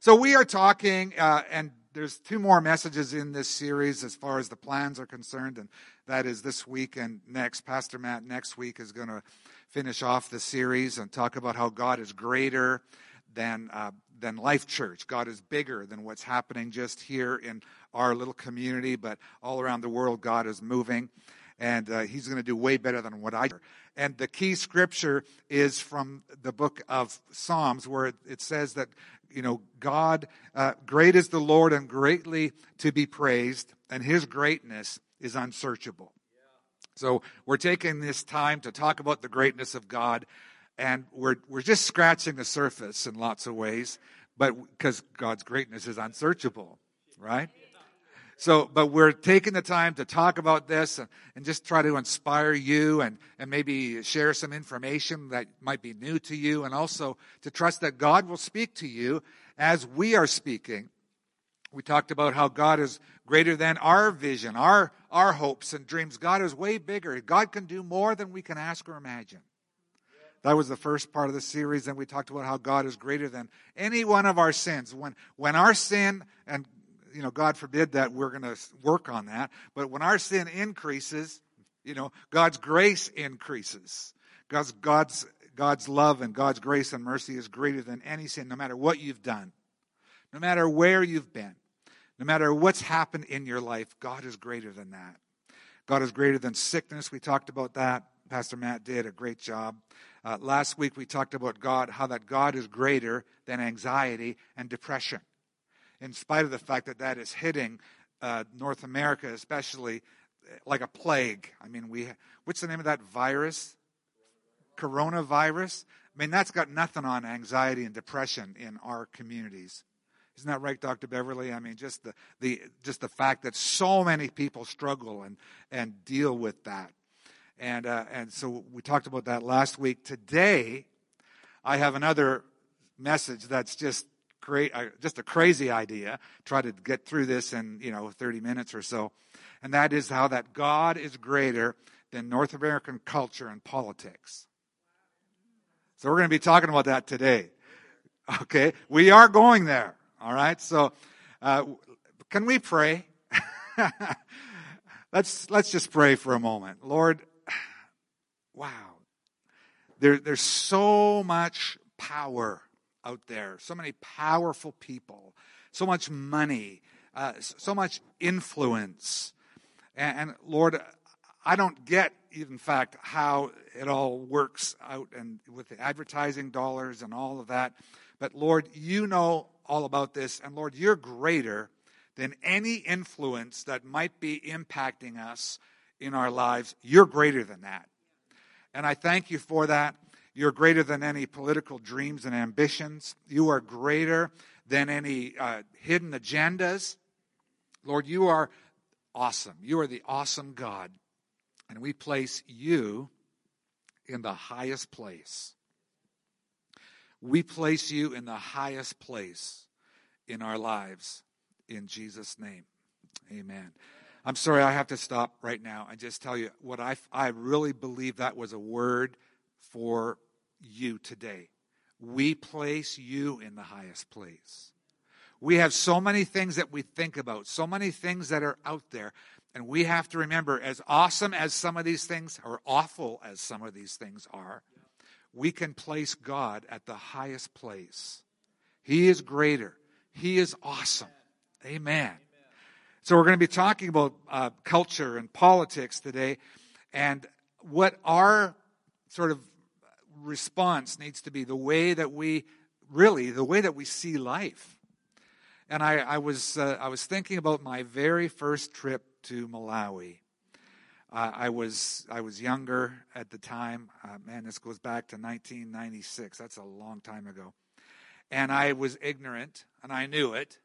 So we are talking, uh, and there's two more messages in this series as far as the plans are concerned, and that is this week and next. Pastor Matt next week is going to finish off the series and talk about how God is greater than uh, than Life Church. God is bigger than what's happening just here in our little community, but all around the world, God is moving, and uh, He's going to do way better than what I. And the key scripture is from the book of Psalms, where it says that you know God, uh, great is the Lord and greatly to be praised, and His greatness is unsearchable. So we're taking this time to talk about the greatness of God, and we're we're just scratching the surface in lots of ways, but because God's greatness is unsearchable, right? So, but we're taking the time to talk about this and, and just try to inspire you and, and maybe share some information that might be new to you and also to trust that God will speak to you as we are speaking. We talked about how God is greater than our vision, our, our hopes and dreams. God is way bigger. God can do more than we can ask or imagine. That was the first part of the series. And we talked about how God is greater than any one of our sins. When, when our sin, and you know, God forbid that we're going to work on that. But when our sin increases, you know, God's grace increases. God's, God's, God's love and God's grace and mercy is greater than any sin, no matter what you've done, no matter where you've been, no matter what's happened in your life. God is greater than that. God is greater than sickness. We talked about that. Pastor Matt did a great job. Uh, last week we talked about God, how that God is greater than anxiety and depression in spite of the fact that that is hitting uh, North America, especially uh, like a plague. I mean, we what's the name of that virus? Coronavirus. I mean, that's got nothing on anxiety and depression in our communities. Isn't that right, Dr. Beverly? I mean, just the, the just the fact that so many people struggle and and deal with that, and uh, and so we talked about that last week. Today, I have another message that's just just a crazy idea. Try to get through this in, you know, 30 minutes or so. And that is how that God is greater than North American culture and politics. So we're going to be talking about that today. Okay. We are going there. All right. So, uh, can we pray? let's, let's just pray for a moment. Lord, wow. There, there's so much power out there, so many powerful people, so much money, uh, so much influence. And, and, Lord, I don't get, in fact, how it all works out and with the advertising dollars and all of that. But Lord, you know all about this. And Lord, you're greater than any influence that might be impacting us in our lives. You're greater than that. And I thank you for that. You're greater than any political dreams and ambitions. You are greater than any uh, hidden agendas. Lord, you are awesome. You are the awesome God. And we place you in the highest place. We place you in the highest place in our lives. In Jesus' name. Amen. I'm sorry, I have to stop right now and just tell you what I, I really believe that was a word for you today. We place you in the highest place. We have so many things that we think about, so many things that are out there. And we have to remember, as awesome as some of these things, or awful as some of these things are, we can place God at the highest place. He is greater. He is awesome. Amen. So we're going to be talking about uh, culture and politics today, and what our sort of response needs to be the way that we really the way that we see life. And I, I was uh, I was thinking about my very first trip to Malawi. Uh, I was I was younger at the time. Uh, man, this goes back to 1996. That's a long time ago. And I was ignorant, and I knew it.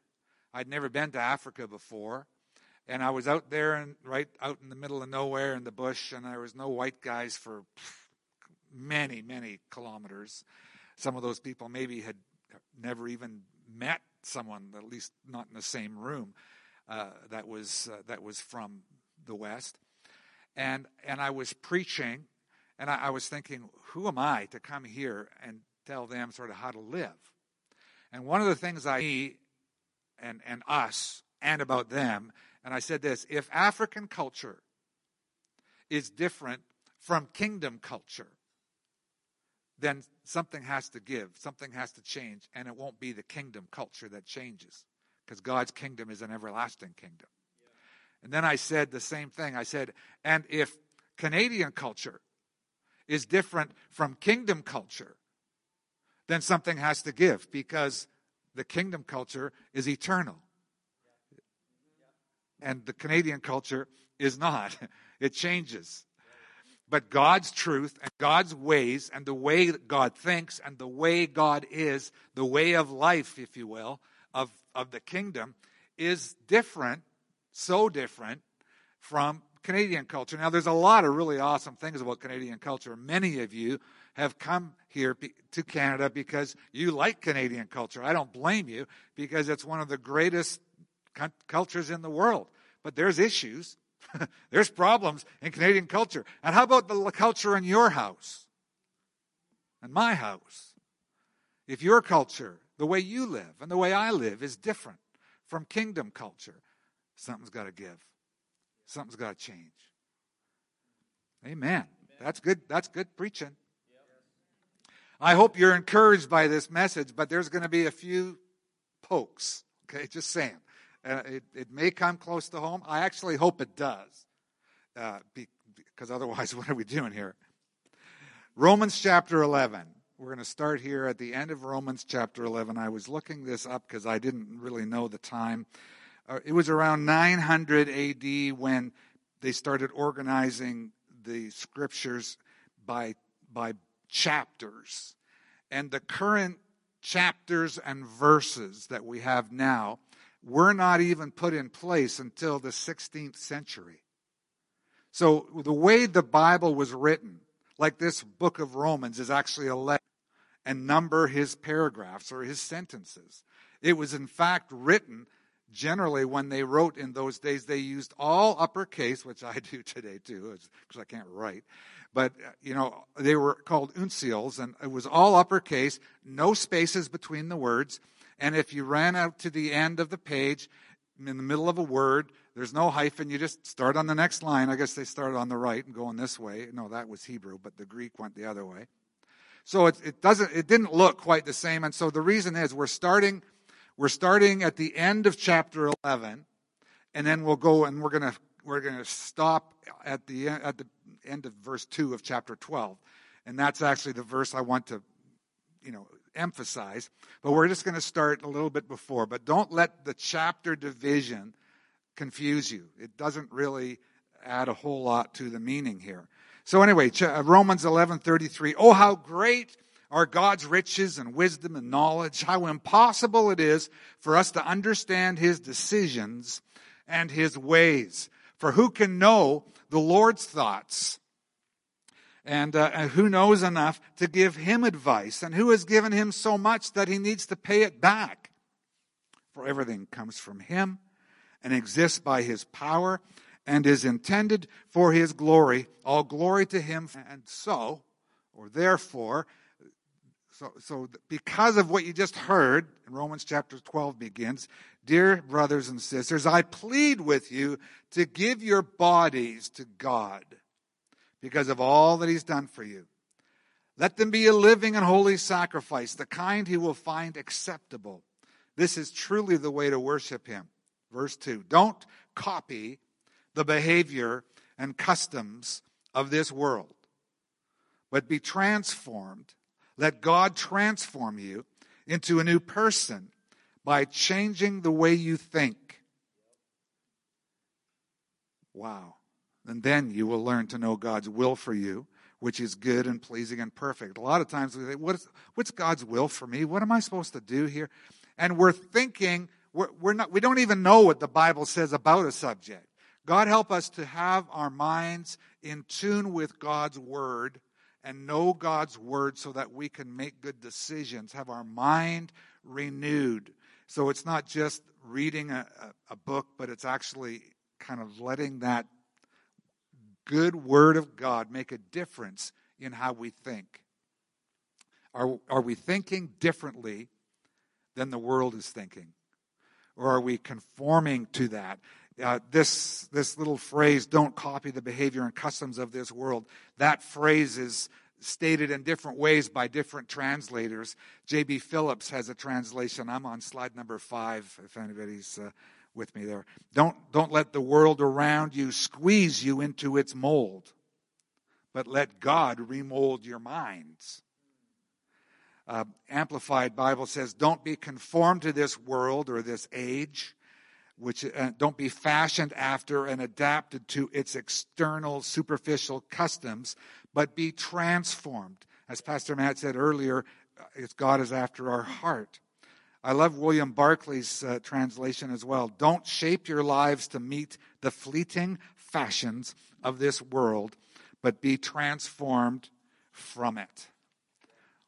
I'd never been to Africa before, and I was out there and right out in the middle of nowhere in the bush, and there was no white guys for many, many kilometers. Some of those people maybe had never even met someone, at least not in the same room, uh, that was uh, that was from the West. And and I was preaching, and I, I was thinking, who am I to come here and tell them sort of how to live? And one of the things I and and us and about them, and I said this: if African culture is different from kingdom culture, then something has to give, something has to change, and it won't be the kingdom culture that changes, because God's kingdom is an everlasting kingdom. And then I said the same thing. I said, and if Canadian culture is different from kingdom culture, then something has to give because the kingdom culture is eternal. And the Canadian culture is not. It changes. But God's truth and God's ways and the way that God thinks and the way God is, the way of life, if you will, of, of the kingdom, is different, so different from Canadian culture. Now, there's a lot of really awesome things about Canadian culture. Many of you have come here to Canada because you like Canadian culture. I don't blame you because it's one of the greatest cultures in the world. But there's issues, there's problems in Canadian culture. And how about the culture in your house and my house? If your culture, the way you live and the way I live, is different from kingdom culture, something's got to give. Something's got to change. Amen. That's good. That's good preaching. I hope you're encouraged by this message, but there's going to be a few pokes. Okay, just saying. Uh, it, it may come close to home. I actually hope it does, uh, because otherwise, what are we doing here? Romans chapter 11. We're going to start here at the end of Romans chapter 11. I was looking this up because I didn't really know the time. Uh, it was around 900 AD when they started organizing the scriptures by, by chapters. And the current chapters and verses that we have now were not even put in place until the 16th century. So the way the Bible was written, like this book of Romans, is actually a letter and number his paragraphs or his sentences. It was in fact written generally when they wrote in those days they used all uppercase which i do today too because i can't write but uh, you know they were called uncials and it was all uppercase no spaces between the words and if you ran out to the end of the page in the middle of a word there's no hyphen you just start on the next line. I guess they started on the right and going this way. No that was hebrew but the greek went the other way. So it, it doesn't it didn't look quite the same. And so the reason is we're starting we're starting at the end of chapter 11, and then we'll go and we're going to we're going to stop at the at the end of verse 2 of chapter 12. And that's actually the verse I want to you know emphasize, but we're just going to start a little bit before, but don't let the chapter division confuse you. It doesn't really add a whole lot to the meaning here. So anyway, uh, Romans 11:33, "Oh how great are God's riches and wisdom and knowledge, how impossible it is for us to understand his decisions and his ways. For who can know the Lord's thoughts? And, uh, and who knows enough to give him advice? And who has given him so much that he needs to pay it back? For everything comes from him and exists by his power and is intended for his glory. All glory to him. And so, or therefore, so, so because of what you just heard, Romans chapter 12 begins, Dear brothers and sisters, I plead with you to give your bodies to God because of all that He's done for you. Let them be a living and holy sacrifice, the kind He will find acceptable. This is truly the way to worship Him. Verse 2 Don't copy the behavior and customs of this world, but be transformed let God transform you into a new person by changing the way you think. Wow. And then you will learn to know God's will for you, which is good and pleasing and perfect. A lot of times we say, what's, what's God's will for me? What am I supposed to do here? And we're thinking, we're, we're not, we don't even know what the Bible says about a subject. God help us to have our minds in tune with God's word and know God's word so that we can make good decisions, have our mind renewed. So it's not just reading a, a, book, but it's actually kind of letting that good word of God make a difference in how we think. Are, are we thinking differently than the world is thinking? Or are we conforming to that? Uh, this, this little phrase, don't copy the behavior and customs of this world, that phrase is stated in different ways by different translators. J.B. Phillips has a translation. I'm on slide number five, if anybody's uh, with me there. Don't, don't let the world around you squeeze you into its mold, but let God remold your minds. Uh, Amplified Bible says, Don't be conformed to this world or this age, which uh, don't be fashioned after and adapted to its external, superficial customs, but be transformed. As Pastor Matt said earlier, uh, God is after our heart. I love William Barclay's uh, translation as well. Don't shape your lives to meet the fleeting fashions of this world, but be transformed from it.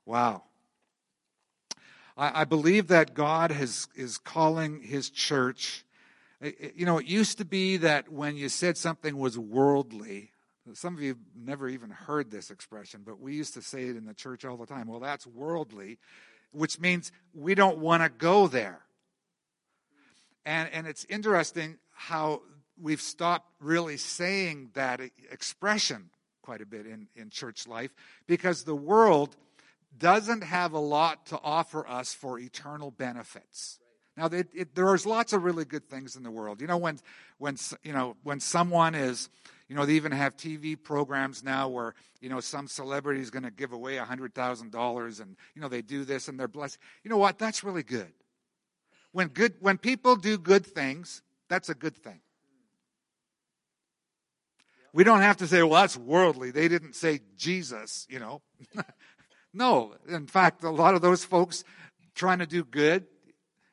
Wow. I, I believe that God has, is calling his church. You know, it used to be that when you said something was worldly, some of you have never even heard this expression, but we used to say it in the church all the time. Well, that's worldly, which means we don't want to go there. And, and it's interesting how we've stopped really saying that expression quite a bit in, in church life because the world doesn't have a lot to offer us for eternal benefits. Now, it, it, there's lots of really good things in the world. You know, when, when, you know, when someone is, you know, they even have TV programs now where, you know, some celebrity is going to give away $100,000 and, you know, they do this and they're blessed. You know what? That's really good. When, good. when people do good things, that's a good thing. We don't have to say, well, that's worldly. They didn't say Jesus, you know. no. In fact, a lot of those folks trying to do good,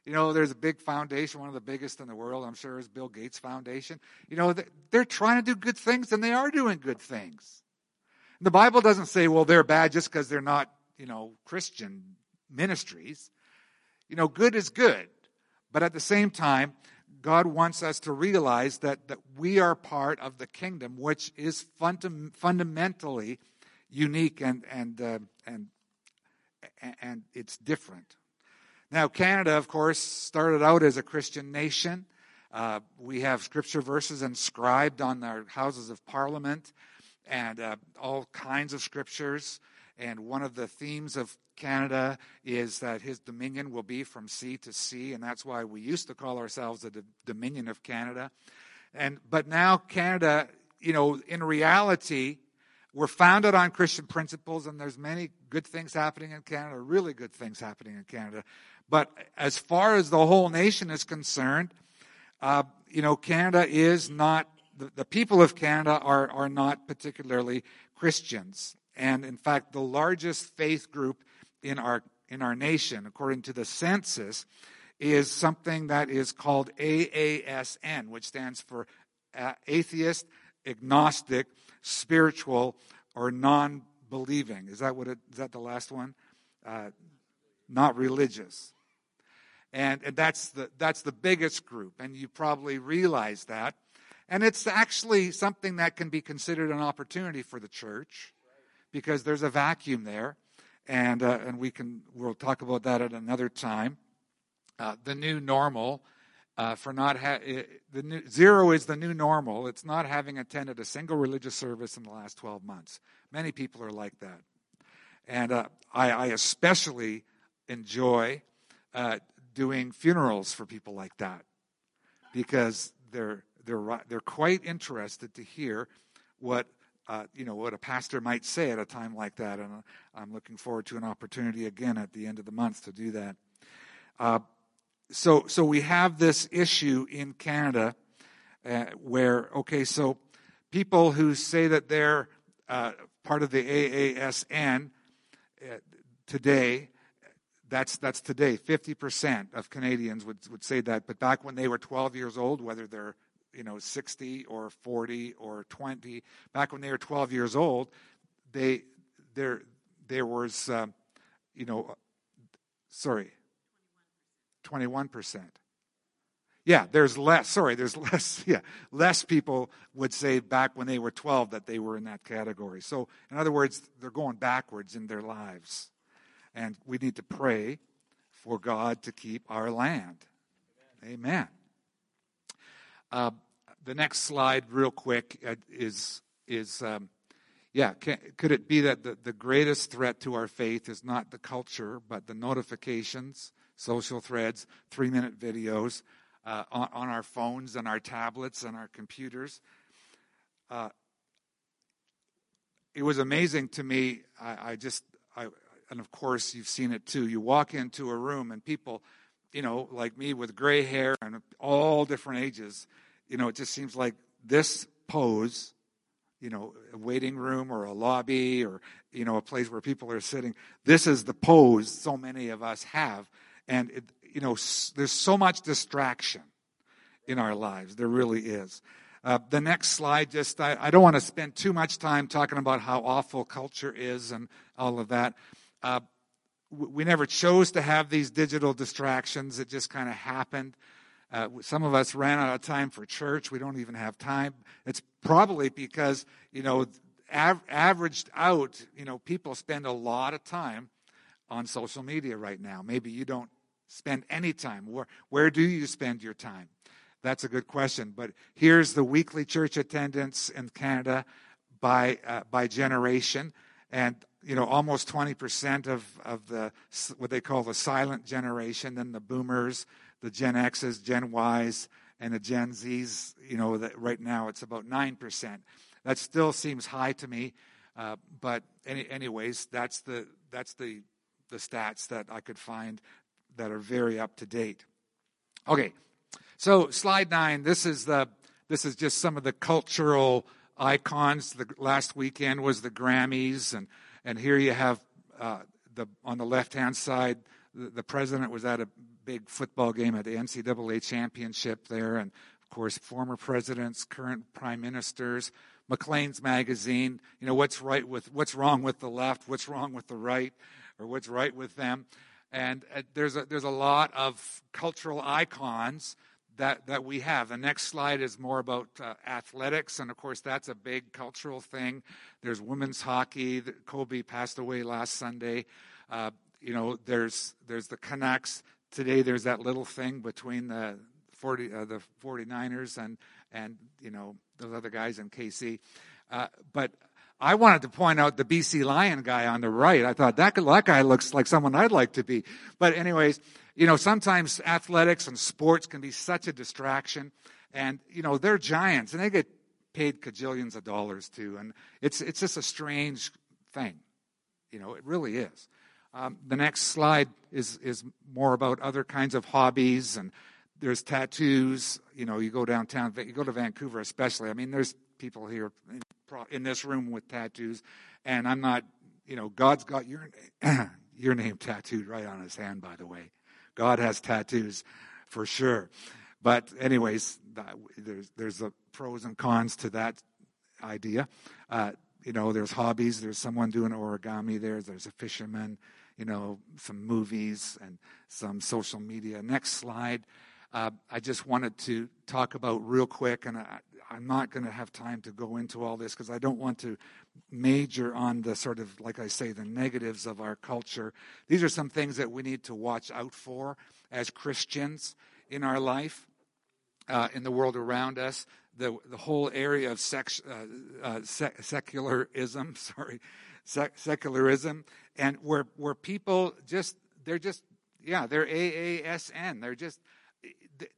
you know, there's a big foundation, one of the biggest in the world, I'm sure, is Bill Gates Foundation. You know, they're trying to do good things and they are doing good things. The Bible doesn't say, well, they're bad just because they're not, you know, Christian ministries. You know, good is good. But at the same time, God wants us to realize that, that we are part of the kingdom, which is fundam- fundamentally unique and, and, uh, and, and it's different. Now, Canada, of course, started out as a Christian nation. Uh, we have scripture verses inscribed on our houses of parliament and uh, all kinds of scriptures. And one of the themes of Canada is that his dominion will be from sea to sea, and that's why we used to call ourselves the Dominion of Canada. And but now Canada, you know, in reality, we're founded on Christian principles, and there's many good things happening in Canada, really good things happening in Canada. But as far as the whole nation is concerned, uh, you know, Canada is not, the, the people of Canada are, are not particularly Christians. And in fact, the largest faith group in our, in our nation, according to the census, is something that is called AASN, which stands for Atheist, Agnostic, Spiritual, or Non Believing. Is that what it, is that the last one? Uh, not religious. And, and that's, the, that's the biggest group, and you probably realize that. And it's actually something that can be considered an opportunity for the church because there's a vacuum there. And, uh, and we can, we'll talk about that at another time. Uh, the new normal uh, for not ha- the new, zero is the new normal. It's not having attended a single religious service in the last 12 months. Many people are like that. And uh, I, I, especially enjoy uh, doing funerals for people like that because they're they're they're quite interested to hear what uh, you know what a pastor might say at a time like that, and uh, I'm looking forward to an opportunity again at the end of the month to do that. So so we have this issue in Canada uh, where okay, so people who say that they're uh, part of the AASN uh, today that's, that's today. 50% of Canadians would, would say that. But back when they were 12 years old, whether they're you know 60 or 40 or 20, back when they were 12 years old, they there there was um, you know sorry 21%. Yeah, there's less. Sorry, there's less. Yeah, less people would say back when they were 12 that they were in that category. So, in other words, they're going backwards in their lives. And we need to pray for God to keep our land. Amen. Amen. Uh, the next slide, real quick, uh, is is um, yeah. Can, could it be that the, the greatest threat to our faith is not the culture, but the notifications, social threads, three minute videos uh, on, on, our phones and our tablets and our computers? Uh, it was amazing to me. I, I just, I, and of course you've seen it too. You walk into a room and people, you know, like me with gray hair and all different ages, you know, it just seems like this pose, you know, a waiting room or a lobby or, you know, a place where people are sitting. This is the pose so many of us have. And, it, you know, there's so much distraction in our lives. There really is. Uh, the next slide, just I, I, don't want to spend too much time talking about how awful culture is and all of that. Uh, we never chose to have these digital distractions. It just kind of happened. Uh, some of us ran out of time for church. We don't even have time. It's probably because, you know, av- averaged out, you know, people spend a lot of time on social media right now. Maybe you don't spend any time. Where, where do you spend your time? That's a good question. But here's the weekly church attendance in Canada by, uh, by generation. And you know, almost 20% of, of the what they call the silent generation, then the boomers, the Gen X's, Gen Y's, and the Gen Z's, you know, that right now it's about 9%. That still seems high to me, uh, but any, anyways, that's the, that's the, the stats that I could find that are very up to date. Okay, so slide nine, this is, the, this is just some of the cultural icons. The last weekend was the Grammys, and, and here you have uh, the, on the left hand side, the, the president was at a big football game at the NCAA championship there, and of course, former presidents, current prime ministers. Maclean's magazine, you know, what's right with what's wrong with the left, what's wrong with the right, or what's right with them. And uh, there's a, there's a lot of cultural icons that, that we have. The next slide is more about uh, athletics, and of course, that's a big cultural thing. There's women's hockey. Kobe passed away last Sunday. Uh, you know, there's there's the Canucks, today there's that little thing between the 40 uh, the 49ers and and you know those other guys in KC. Uh, but I wanted to point out the BC Lion guy on the right. I thought that that guy looks like someone I'd like to be. But anyways, you know sometimes athletics and sports can be such a distraction, and you know they're giants and they get paid cajillions of dollars too, and it's it's just a strange thing. You know, it really is. Um, the next slide is, is more about other kinds of hobbies, and there's tattoos. You know, you go downtown, you go to Vancouver especially. I mean, there's people here in, this room with tattoos, and I'm not, you know, God's got your, your name tattooed right on his hand, by the way. God has tattoos for sure. But, anyways, there's, there's the pros and cons to that idea. Uh, you know, there's hobbies. There's someone doing origami there. There's a fisherman you know, some movies and some social media. Next slide. Uh, I just wanted to talk about real quick, and I, am not going to have time to go into all this because I don't want to major on the sort of, like I say, the negatives of our culture. These are some things that we need to watch out for as Christians in our life, uh, in the world around us. The, the whole area of sex, uh, uh sec- secularism, sorry, sec- secularism, and where where people just they're just yeah they're AASN. They're just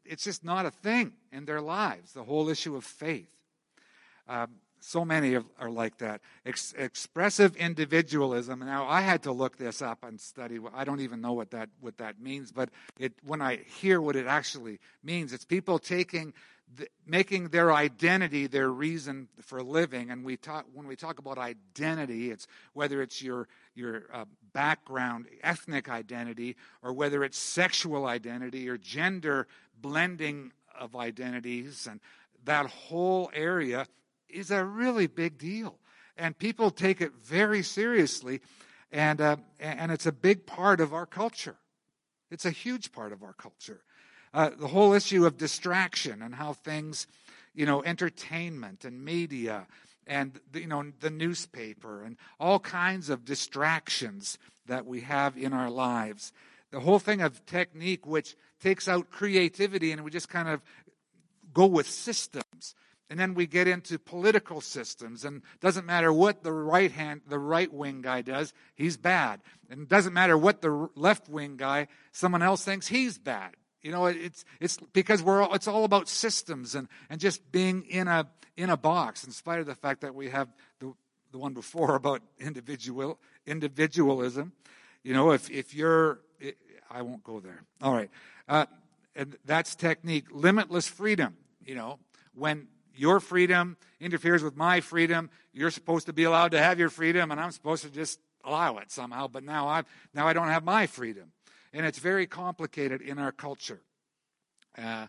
it's just not a thing in their lives. The whole issue of faith. Um, so many are like that. Ex- expressive individualism. Now, I had to look this up and study. I don't even know what that what that means, but it, when I hear what it actually means, it's people taking making their identity their reason for living. And we talk when we talk about identity, it's whether it's your your uh, background, ethnic identity, or whether it's sexual identity or gender blending of identities, and that whole area is a really big deal, and people take it very seriously, and uh, and it's a big part of our culture. It's a huge part of our culture uh, the whole issue of distraction and how things, you know, entertainment and media and you know the newspaper and all kinds of distractions that we have in our lives the whole thing of technique, which takes out creativity, and we just kind of go with systems. And then we get into political systems, and doesn't matter what the right hand, the right wing guy does, he's bad. And it doesn't matter what the left wing guy, someone else thinks he's bad. You know, it's it's because we're all, it's all about systems and and just being in a in a box. In spite of the fact that we have the the one before about individual individualism, you know, if if you're, I won't go there. All right, uh, and that's technique. Limitless freedom. You know, when your freedom interferes with my freedom, you're supposed to be allowed to have your freedom, and I'm supposed to just allow it somehow. But now I now I don't have my freedom. And it's very complicated in our culture. Uh,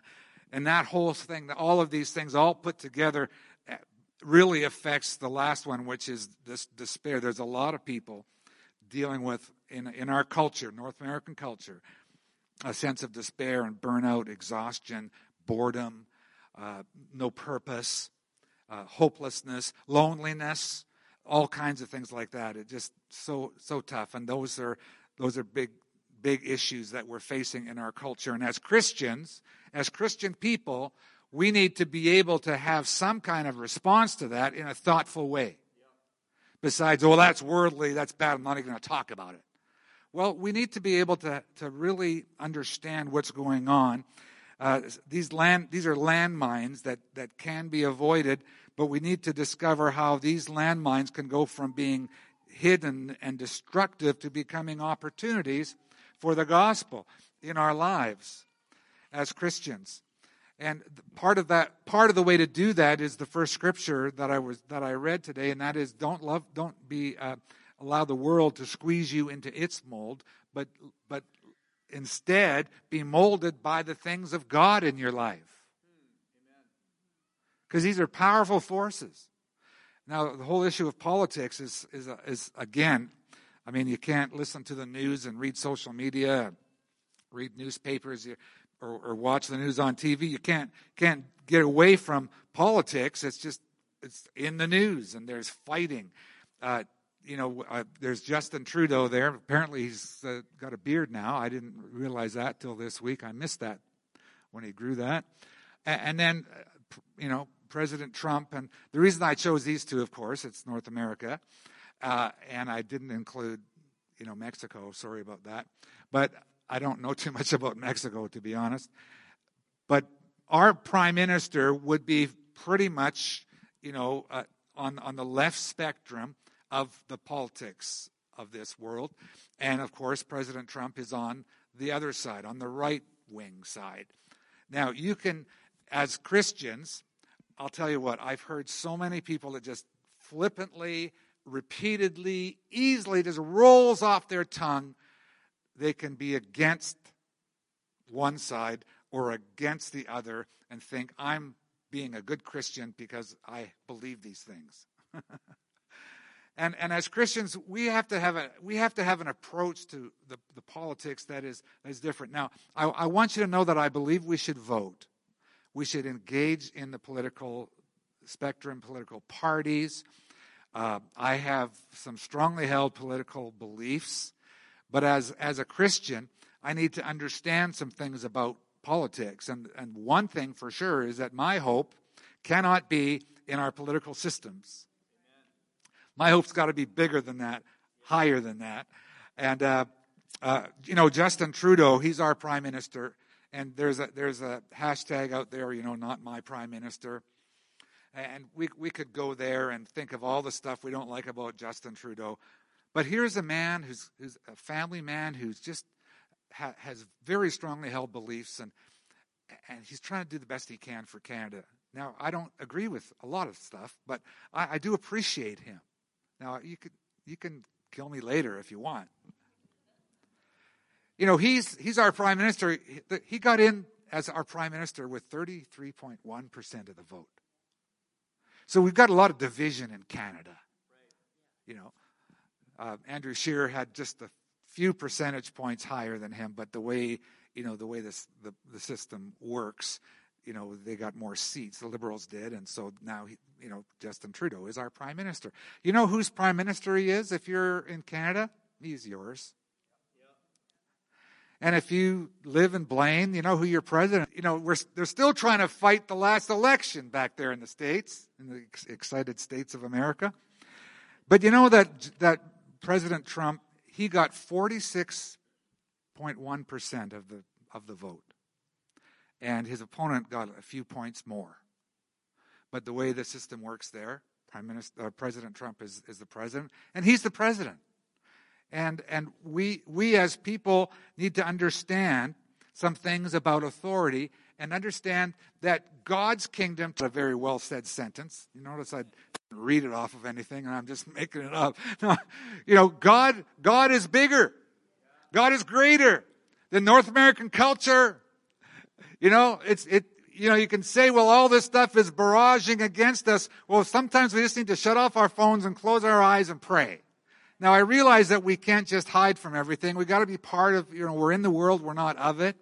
and that whole thing, all of these things all put together, uh, really affects the last one, which is this despair. There's a lot of people dealing with, in, in our culture, North American culture, a sense of despair and burnout, exhaustion, boredom, uh, no purpose, uh, hopelessness, loneliness, all kinds of things like that. It just so so tough, and those are those are big big issues that we're facing in our culture. And as Christians, as Christian people, we need to be able to have some kind of response to that in a thoughtful way. Besides, oh, that's worldly, that's bad, I'm not even going to talk about it. Well, we need to be able to, to really understand what's going on. Uh, these land these are landmines that, that can be avoided, but we need to discover how these landmines can go from being hidden and destructive to becoming opportunities for the gospel in our lives as Christians. And part of that, part of the way to do that is the first scripture that I was that I read today, and that is don't love, don't be uh, allow the world to squeeze you into its mold, but but instead be molded by the things of God in your life. Because these are powerful forces. Now, the whole issue of politics is is, is again I mean, you can't listen to the news and read social media, read newspapers, or, or watch the news on TV. You can't can't get away from politics. It's just it's in the news, and there's fighting. Uh, you know, uh, there's Justin Trudeau there. Apparently, he's uh, got a beard now. I didn't realize that till this week. I missed that when he grew that. And, and then, uh, you know, President Trump. And the reason I chose these two, of course, it's North America. Uh, and I didn't include, you know, Mexico. Sorry about that. But I don't know too much about Mexico, to be honest. But our prime minister would be pretty much, you know, uh, on on the left spectrum of the politics of this world, and of course, President Trump is on the other side, on the right wing side. Now, you can, as Christians, I'll tell you what, I've heard so many people that just flippantly repeatedly, easily, just rolls off their tongue, they can be against one side or against the other and think, I'm being a good Christian because I believe these things. and, and as Christians, we have to have a we have to have an approach to the, the politics that is that is different. Now, I, I want you to know that I believe we should vote. We should engage in the political spectrum, political parties. Uh, I have some strongly held political beliefs, but as, as a Christian, I need to understand some things about politics. And, and one thing for sure is that my hope cannot be in our political systems. My hope's got to be bigger than that, higher than that. And, uh, uh, you know, Justin Trudeau, he's our prime minister. And there's a, there's a hashtag out there, you know, not my prime minister. And we, we could go there and think of all the stuff we don't like about Justin Trudeau. But here's a man who's, who's a family man who's just ha, has very strongly held beliefs, and, and he's trying to do the best he can for Canada. Now, I don't agree with a lot of stuff, but I, I do appreciate him. Now, you, could, you can kill me later if you want. You know, he's, he's our prime minister. He got in as our prime minister with 33.1% of the vote. So we've got a lot of division in Canada. You know, uh, Andrew Scheer had just a few percentage points higher than him, but the way you know the way this the, the system works, you know, they got more seats. The Liberals did, and so now he, you know Justin Trudeau is our prime minister. You know whose prime minister he is? If you're in Canada, he's yours. And if you live in Blaine, you know who your president. You know, we're they're still trying to fight the last election back there in the states, in the excited states of America. But you know that that President Trump, he got 46.1% of the of the vote. And his opponent got a few points more. But the way the system works there, Prime Minister uh, President Trump is, is the president, and he's the president. And, and we, we as people need to understand some things about authority and understand that God's kingdom, a very well said sentence. You notice I didn't read it off of anything and I'm just making it up. No, you know, God, God is bigger. God is greater than North American culture. You know, it's, it, you know, you can say, well, all this stuff is barraging against us. Well, sometimes we just need to shut off our phones and close our eyes and pray. Now, I realize that we can't just hide from everything. We've got to be part of, you know, we're in the world, we're not of it.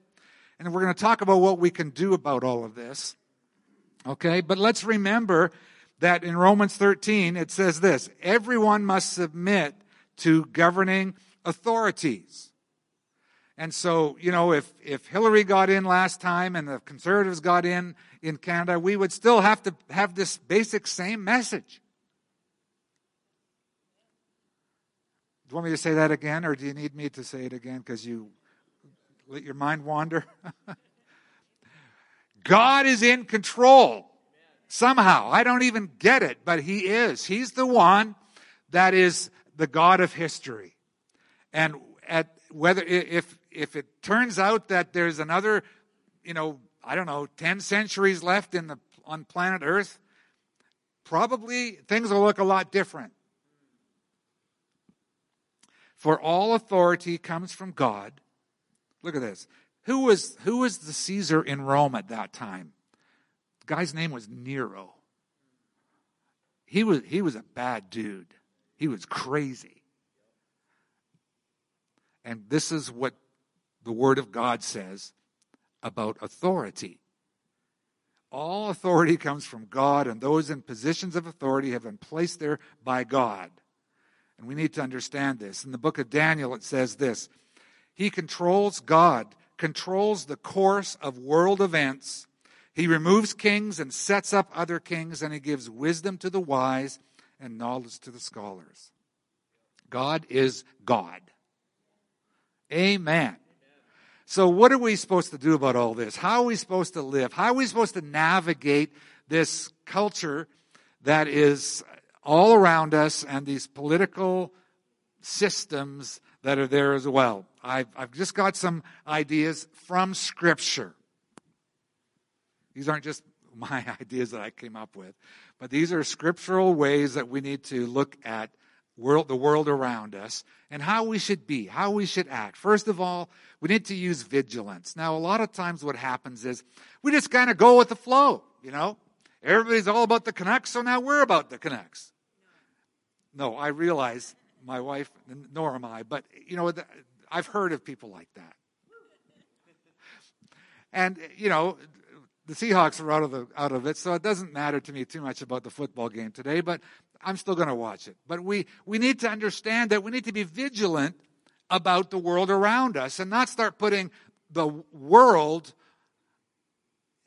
And we're going to talk about what we can do about all of this. Okay, but let's remember that in Romans 13, it says this everyone must submit to governing authorities. And so, you know, if, if Hillary got in last time and the conservatives got in in Canada, we would still have to have this basic same message. You want me to say that again, or do you need me to say it again because you let your mind wander? God is in control somehow. I don't even get it, but He is. He's the one that is the God of history. And at whether if if it turns out that there's another, you know, I don't know, ten centuries left in the on planet Earth, probably things will look a lot different. For all authority comes from God. Look at this. Who was, who was the Caesar in Rome at that time? The guy's name was Nero. He was, he was a bad dude. He was crazy. And this is what the Word of God says about authority. All authority comes from God, and those in positions of authority have been placed there by God. And we need to understand this. In the book of Daniel, it says this He controls, God controls the course of world events. He removes kings and sets up other kings, and he gives wisdom to the wise and knowledge to the scholars. God is God. Amen. So, what are we supposed to do about all this? How are we supposed to live? How are we supposed to navigate this culture that is all around us and these political systems that are there as well. I've, I've just got some ideas from Scripture. These aren't just my ideas that I came up with, but these are scriptural ways that we need to look at world, the world around us and how we should be, how we should act. First of all, we need to use vigilance. Now, a lot of times what happens is we just kind of go with the flow, you know? Everybody's all about the Canucks, so now we're about the Canucks. No, I realize my wife, nor am I, but you know, I've heard of people like that. And you know, the Seahawks are out of the out of it, so it doesn't matter to me too much about the football game today. But I'm still going to watch it. But we we need to understand that we need to be vigilant about the world around us and not start putting the world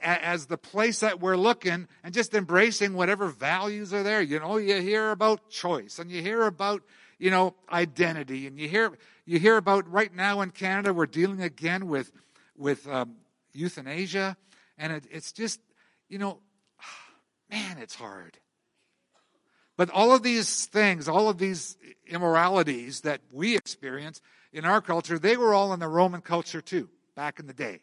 as the place that we're looking and just embracing whatever values are there. You know, you hear about choice and you hear about, you know, identity and you hear, you hear about right now in Canada, we're dealing again with, with um, euthanasia. And it, it's just, you know, man, it's hard. But all of these things, all of these immoralities that we experience in our culture, they were all in the Roman culture too, back in the day.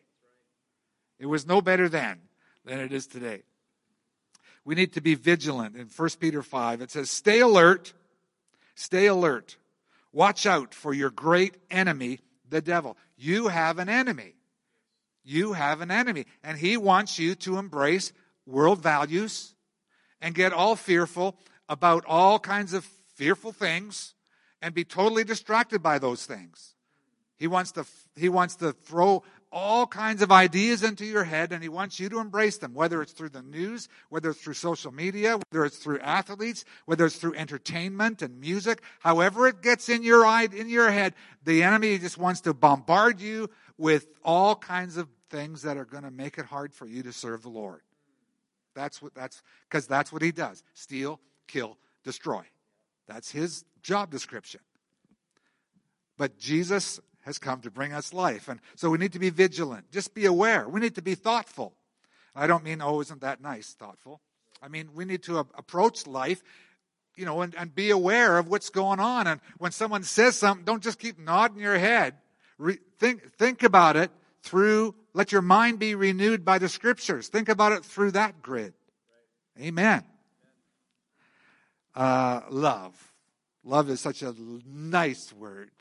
It was no better then than it is today. We need to be vigilant. In 1 Peter 5, it says, Stay alert, stay alert. Watch out for your great enemy, the devil. You have an enemy. You have an enemy. And he wants you to embrace world values and get all fearful about all kinds of fearful things and be totally distracted by those things. He wants to, he wants to throw all kinds of ideas into your head and he wants you to embrace them, whether it's through the news, whether it's through social media, whether it's through athletes, whether it's through entertainment and music, however it gets in your eye, in your head, the enemy just wants to bombard you with all kinds of things that are going to make it hard for you to serve the Lord. That's what that's because that's what he does. Steal, kill, destroy. That's his job description. But Jesus has come to bring us life. And so we need to be vigilant. Just be aware. We need to be thoughtful. I don't mean, oh, isn't that nice, thoughtful. I mean, we need to approach life, you know, and, and be aware of what's going on. And when someone says something, don't just keep nodding your head. Re- think, think about it through, let your mind be renewed by the scriptures. Think about it through that grid. Amen. Uh, love. Love is such a nice word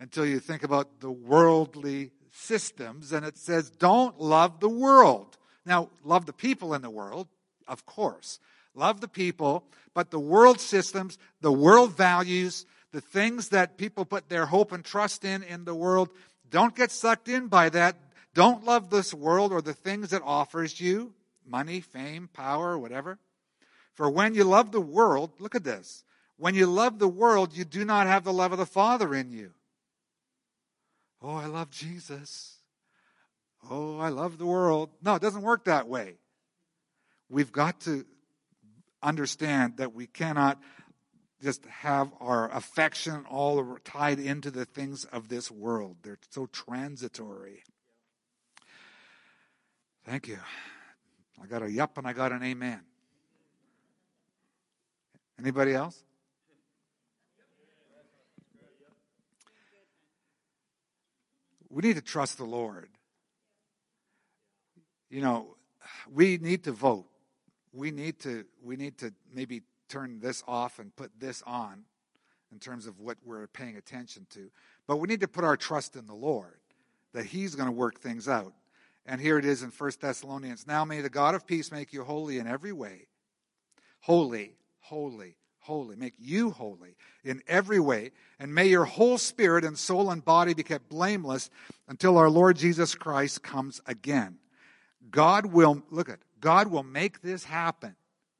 until you think about the worldly systems, and it says, don't love the world. Now, love the people in the world, of course. Love the people, but the world systems, the world values, the things that people put their hope and trust in in the world, don't get sucked in by that. Don't love this world or the things it offers you money, fame, power, whatever. For when you love the world, look at this. When you love the world, you do not have the love of the Father in you. Oh, I love Jesus. Oh, I love the world. No, it doesn't work that way. We've got to understand that we cannot just have our affection all tied into the things of this world. They're so transitory. Thank you. I got a yup and I got an amen. Anybody else? We need to trust the Lord. You know, we need to vote. We need to we need to maybe turn this off and put this on in terms of what we're paying attention to. But we need to put our trust in the Lord that he's going to work things out. And here it is in 1 Thessalonians. Now may the God of peace make you holy in every way. Holy, holy, holy. Make you holy in every way. And may your whole spirit and soul and body be kept blameless until our Lord Jesus Christ comes again. God will, look at, God will make this happen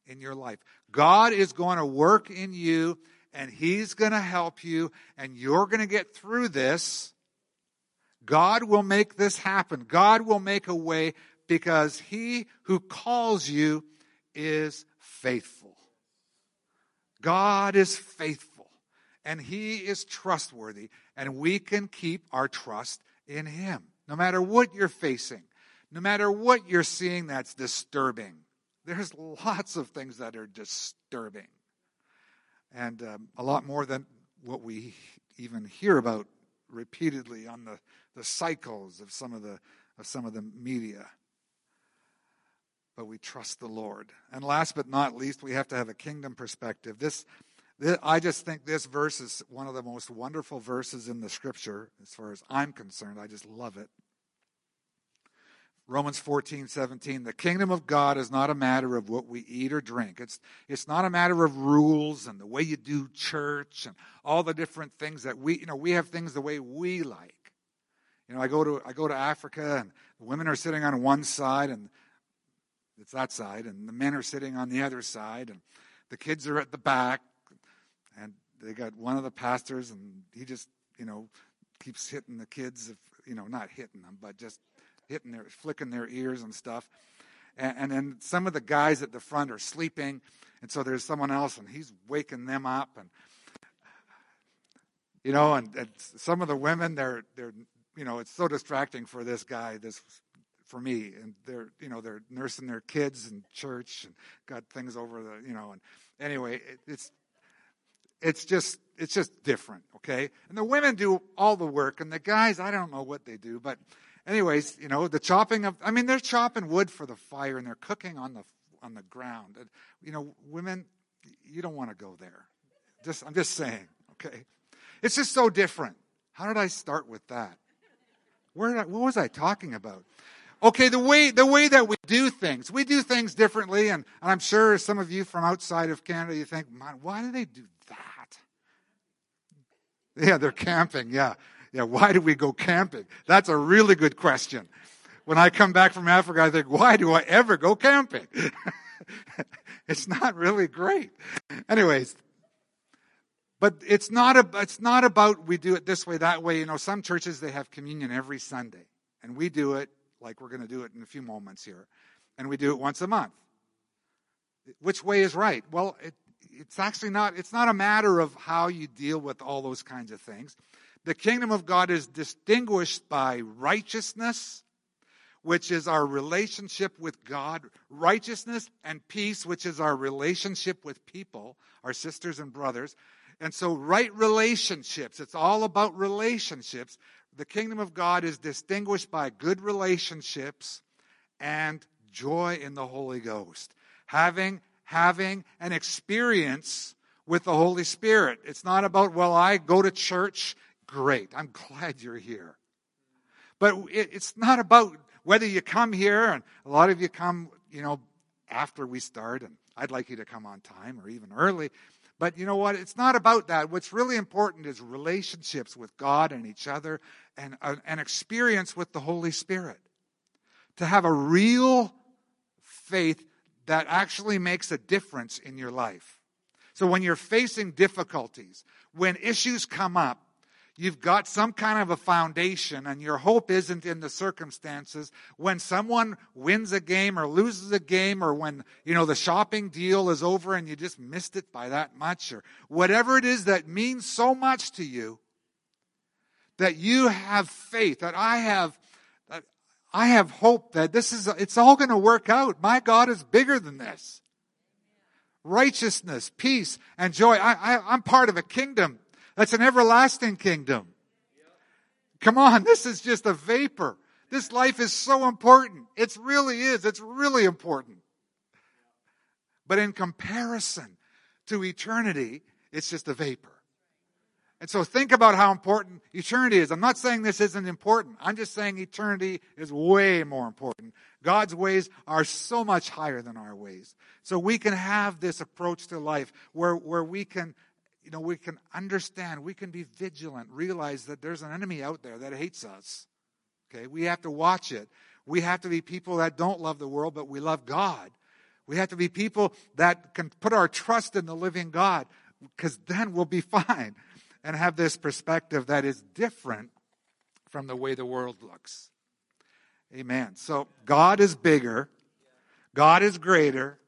in your life. God is going to work in you and He's going to help you and you're going to get through this God will make this happen. God will make a way because he who calls you is faithful. God is faithful and he is trustworthy and we can keep our trust in him. No matter what you're facing, no matter what you're seeing that's disturbing. There's lots of things that are disturbing. And um, a lot more than what we even hear about repeatedly on the the cycles of some of the of some of the media. But we trust the Lord. And last but not least, we have to have a kingdom perspective. This, this I just think this verse is one of the most wonderful verses in the scripture as far as I'm concerned. I just love it. Romans 14, 17. The kingdom of God is not a matter of what we eat or drink. It's, it's not a matter of rules and the way you do church and all the different things that we, you know, we have things the way we like. You know, I go to I go to Africa and the women are sitting on one side and it's that side, and the men are sitting on the other side, and the kids are at the back, and they got one of the pastors, and he just you know keeps hitting the kids, if, you know, not hitting them, but just hitting their flicking their ears and stuff. And, and then some of the guys at the front are sleeping, and so there's someone else, and he's waking them up, and you know, and, and some of the women they're they're you know, it's so distracting for this guy, this for me, and they're you know they're nursing their kids in church and got things over the you know, and anyway, it, it's it's just it's just different, okay? And the women do all the work, and the guys, I don't know what they do, but anyways, you know, the chopping of I mean, they're chopping wood for the fire and they're cooking on the on the ground. And, you know, women, you don't want to go there. Just I'm just saying, okay? It's just so different. How did I start with that? Where I, what was I talking about? Okay, the way the way that we do things, we do things differently, and, and I'm sure some of you from outside of Canada, you think, why do they do that? Yeah, they're camping. Yeah, Yeah, why do we go camping? That's a really good question. When I come back from Africa, I think, why do I ever go camping? it's not really great. Anyways, but it's not, a, it's not about we do it this way, that way. You know, some churches, they have communion every Sunday. And we do it like we're going to do it in a few moments here. And we do it once a month. Which way is right? Well, it, it's actually not, it's not a matter of how you deal with all those kinds of things. The kingdom of God is distinguished by righteousness, which is our relationship with God, righteousness and peace, which is our relationship with people, our sisters and brothers. And so, right relationships, it's all about relationships. The kingdom of God is distinguished by good relationships and joy in the Holy Ghost. Having, having an experience with the Holy Spirit. It's not about, well, I go to church. Great. I'm glad you're here. But it's not about whether you come here, and a lot of you come, you know, after we start, and I'd like you to come on time or even early. But you know what? It's not about that. What's really important is relationships with God and each other and an experience with the Holy Spirit. To have a real faith that actually makes a difference in your life. So when you're facing difficulties, when issues come up, you've got some kind of a foundation and your hope isn't in the circumstances when someone wins a game or loses a game or when you know the shopping deal is over and you just missed it by that much or whatever it is that means so much to you that you have faith that i have that i have hope that this is it's all going to work out my god is bigger than this righteousness peace and joy I, I i'm part of a kingdom that's an everlasting kingdom. Come on, this is just a vapor. This life is so important. It really is. It's really important. But in comparison to eternity, it's just a vapor. And so think about how important eternity is. I'm not saying this isn't important. I'm just saying eternity is way more important. God's ways are so much higher than our ways. So we can have this approach to life where, where we can you know, we can understand, we can be vigilant, realize that there's an enemy out there that hates us. Okay, we have to watch it. We have to be people that don't love the world, but we love God. We have to be people that can put our trust in the living God, because then we'll be fine and have this perspective that is different from the way the world looks. Amen. So God is bigger, God is greater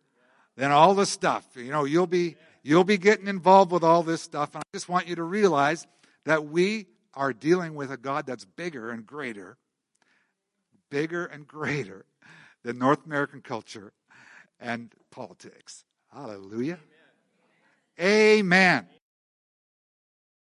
than all the stuff. You know, you'll be You'll be getting involved with all this stuff. And I just want you to realize that we are dealing with a God that's bigger and greater, bigger and greater than North American culture and politics. Hallelujah. Amen. Amen.